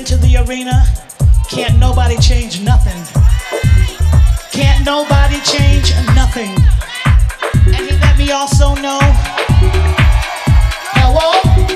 into the arena, can't nobody change nothing. Can't nobody change nothing. And he let me also know. Hello?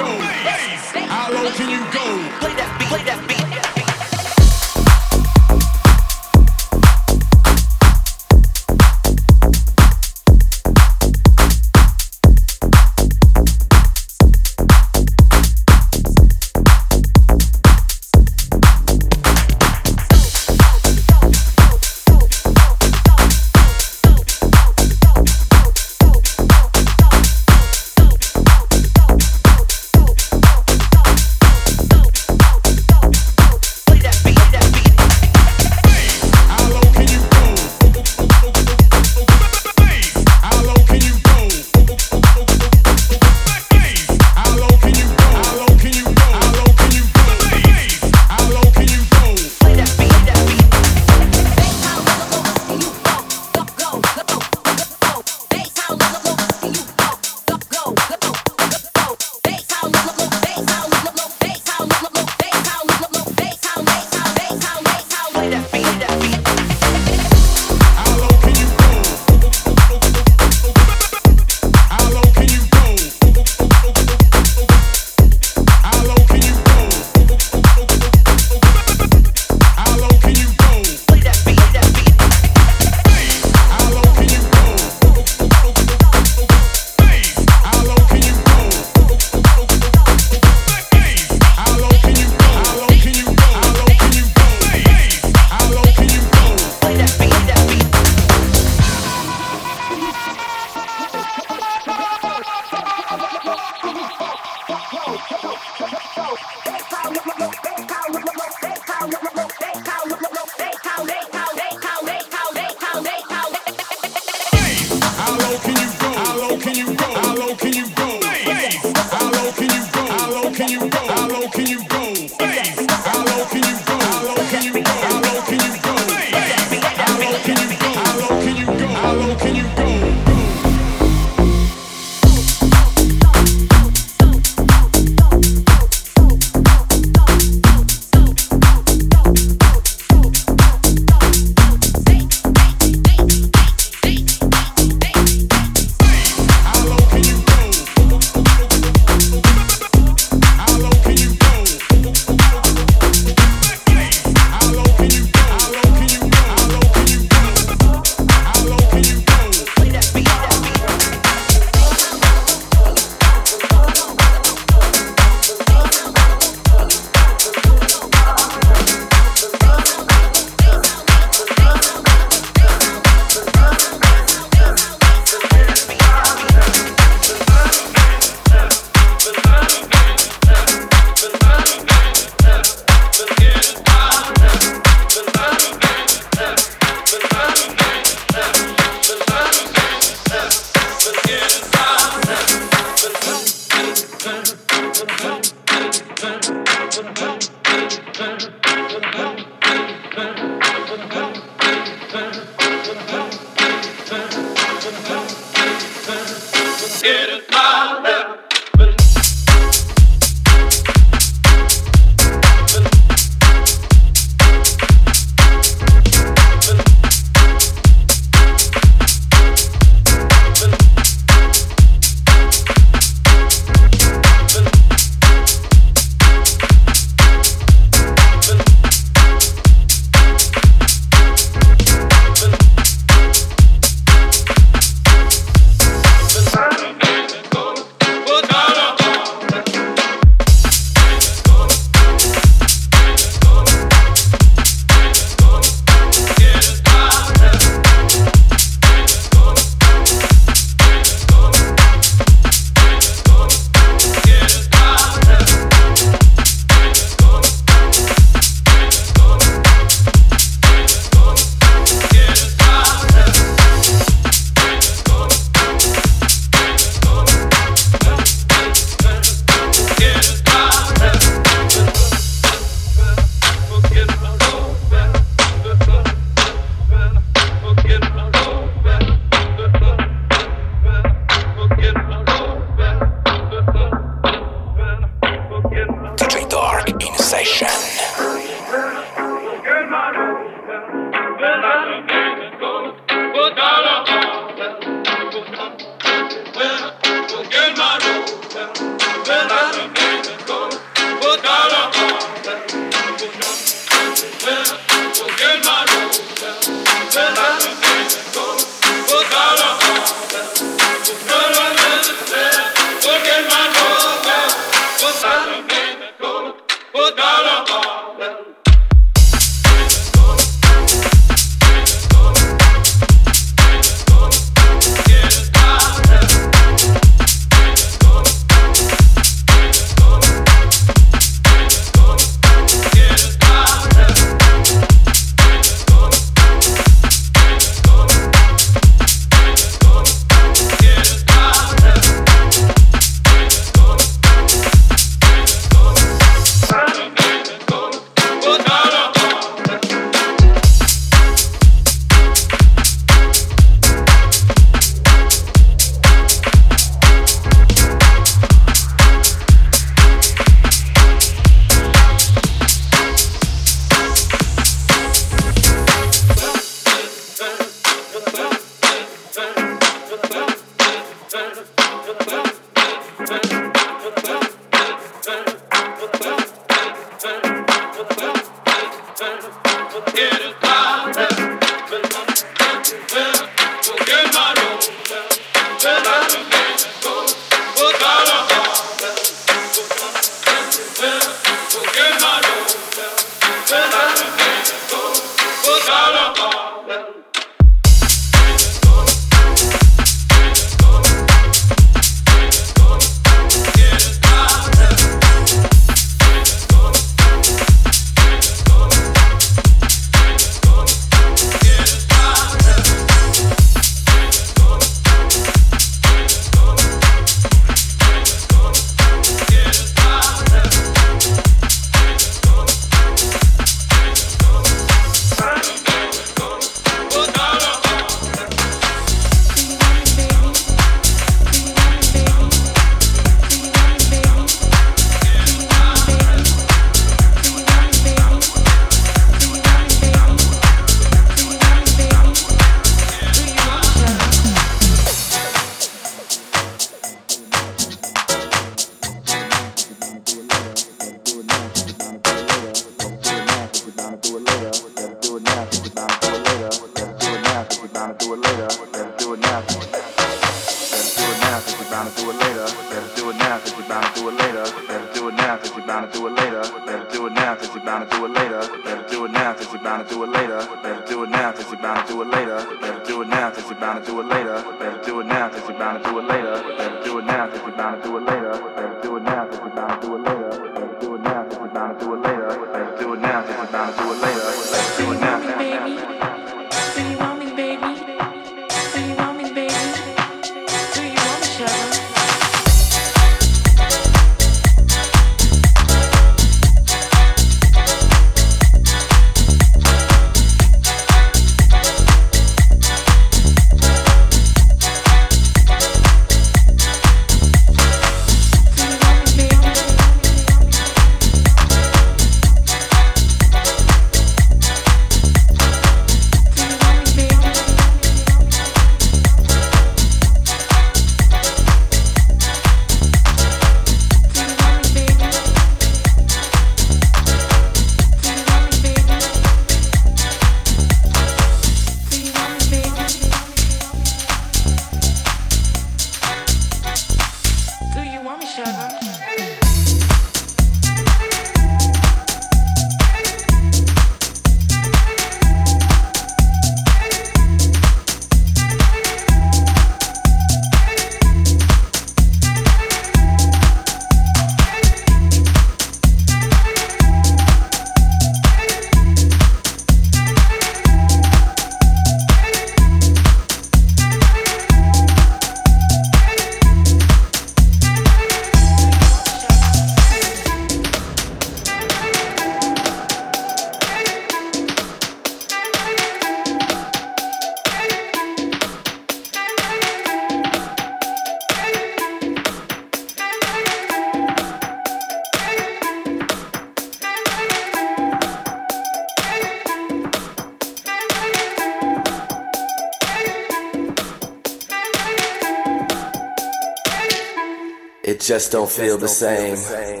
Don't feel the same.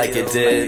Like it did.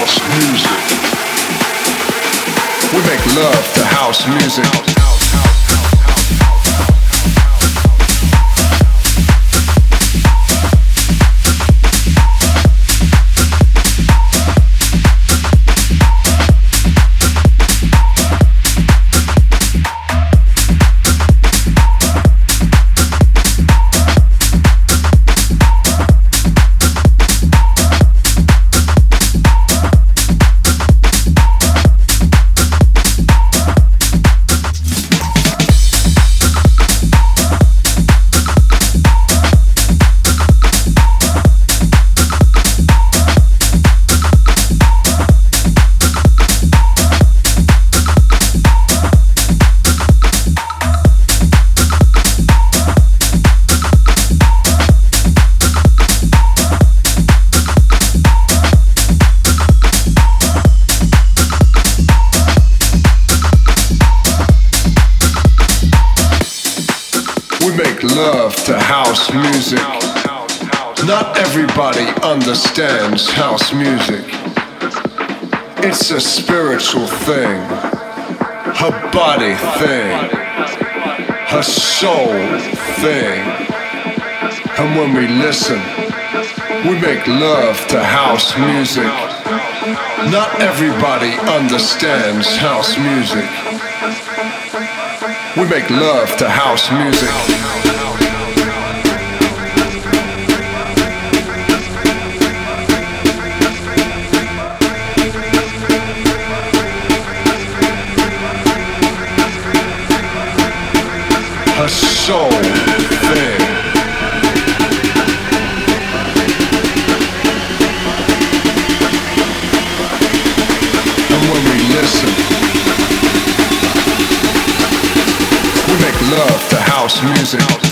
Understands spiritual thing, her body thing, her soul thing. And when we listen, we make love to house music. Not everybody understands house music. We make love to house music. And when we listen, we make love to house music.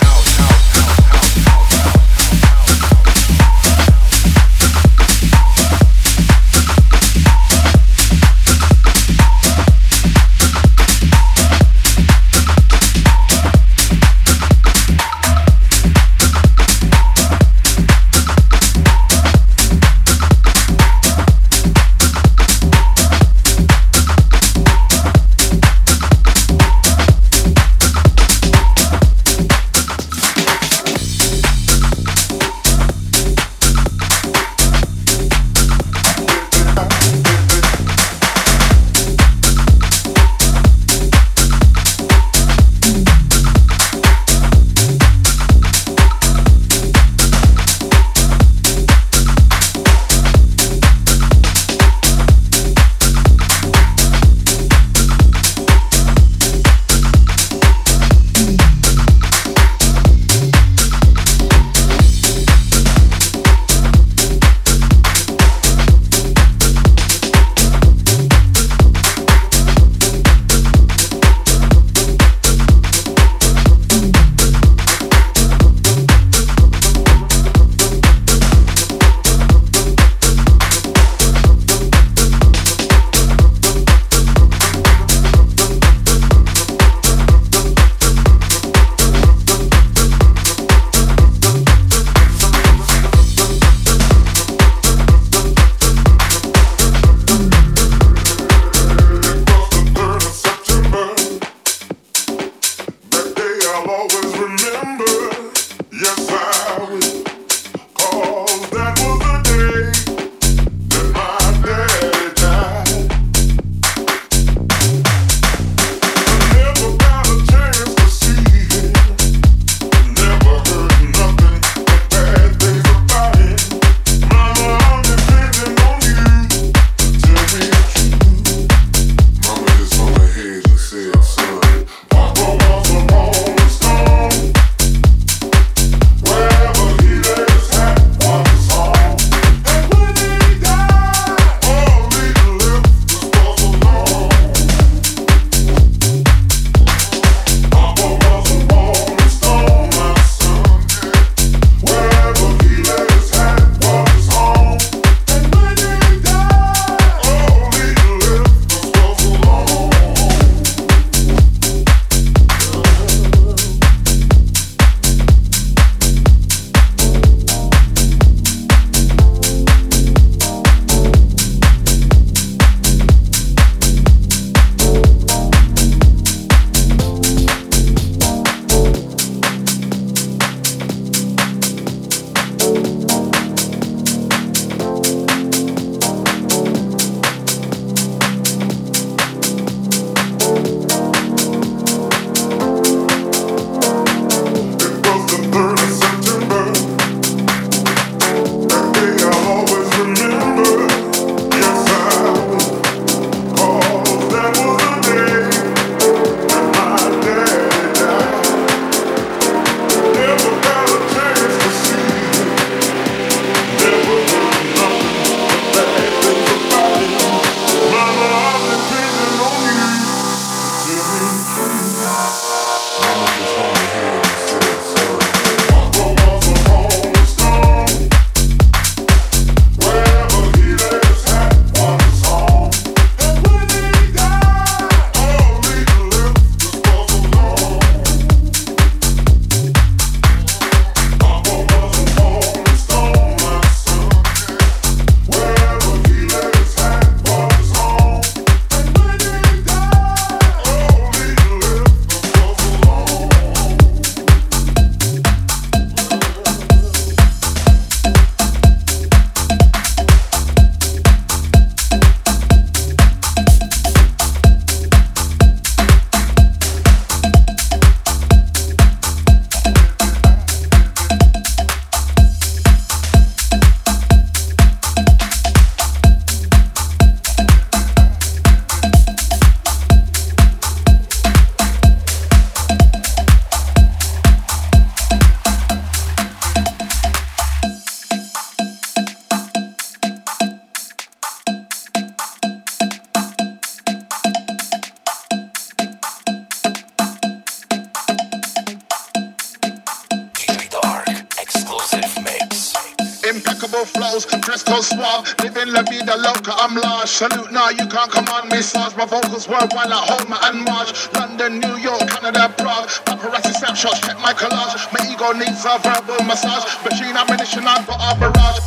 check my collage. My ego needs a verbal massage. Machine ammunition, I've a barrage.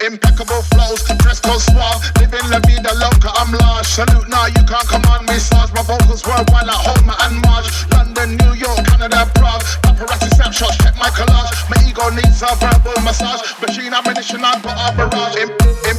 Impeccable flows, dress living la vida loca. I'm large. Salute now, nah, you can't command me. Sarge my vocals worldwide like. needs a verbal massage. Machine ammunition and got a barrage.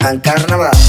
al carnaval.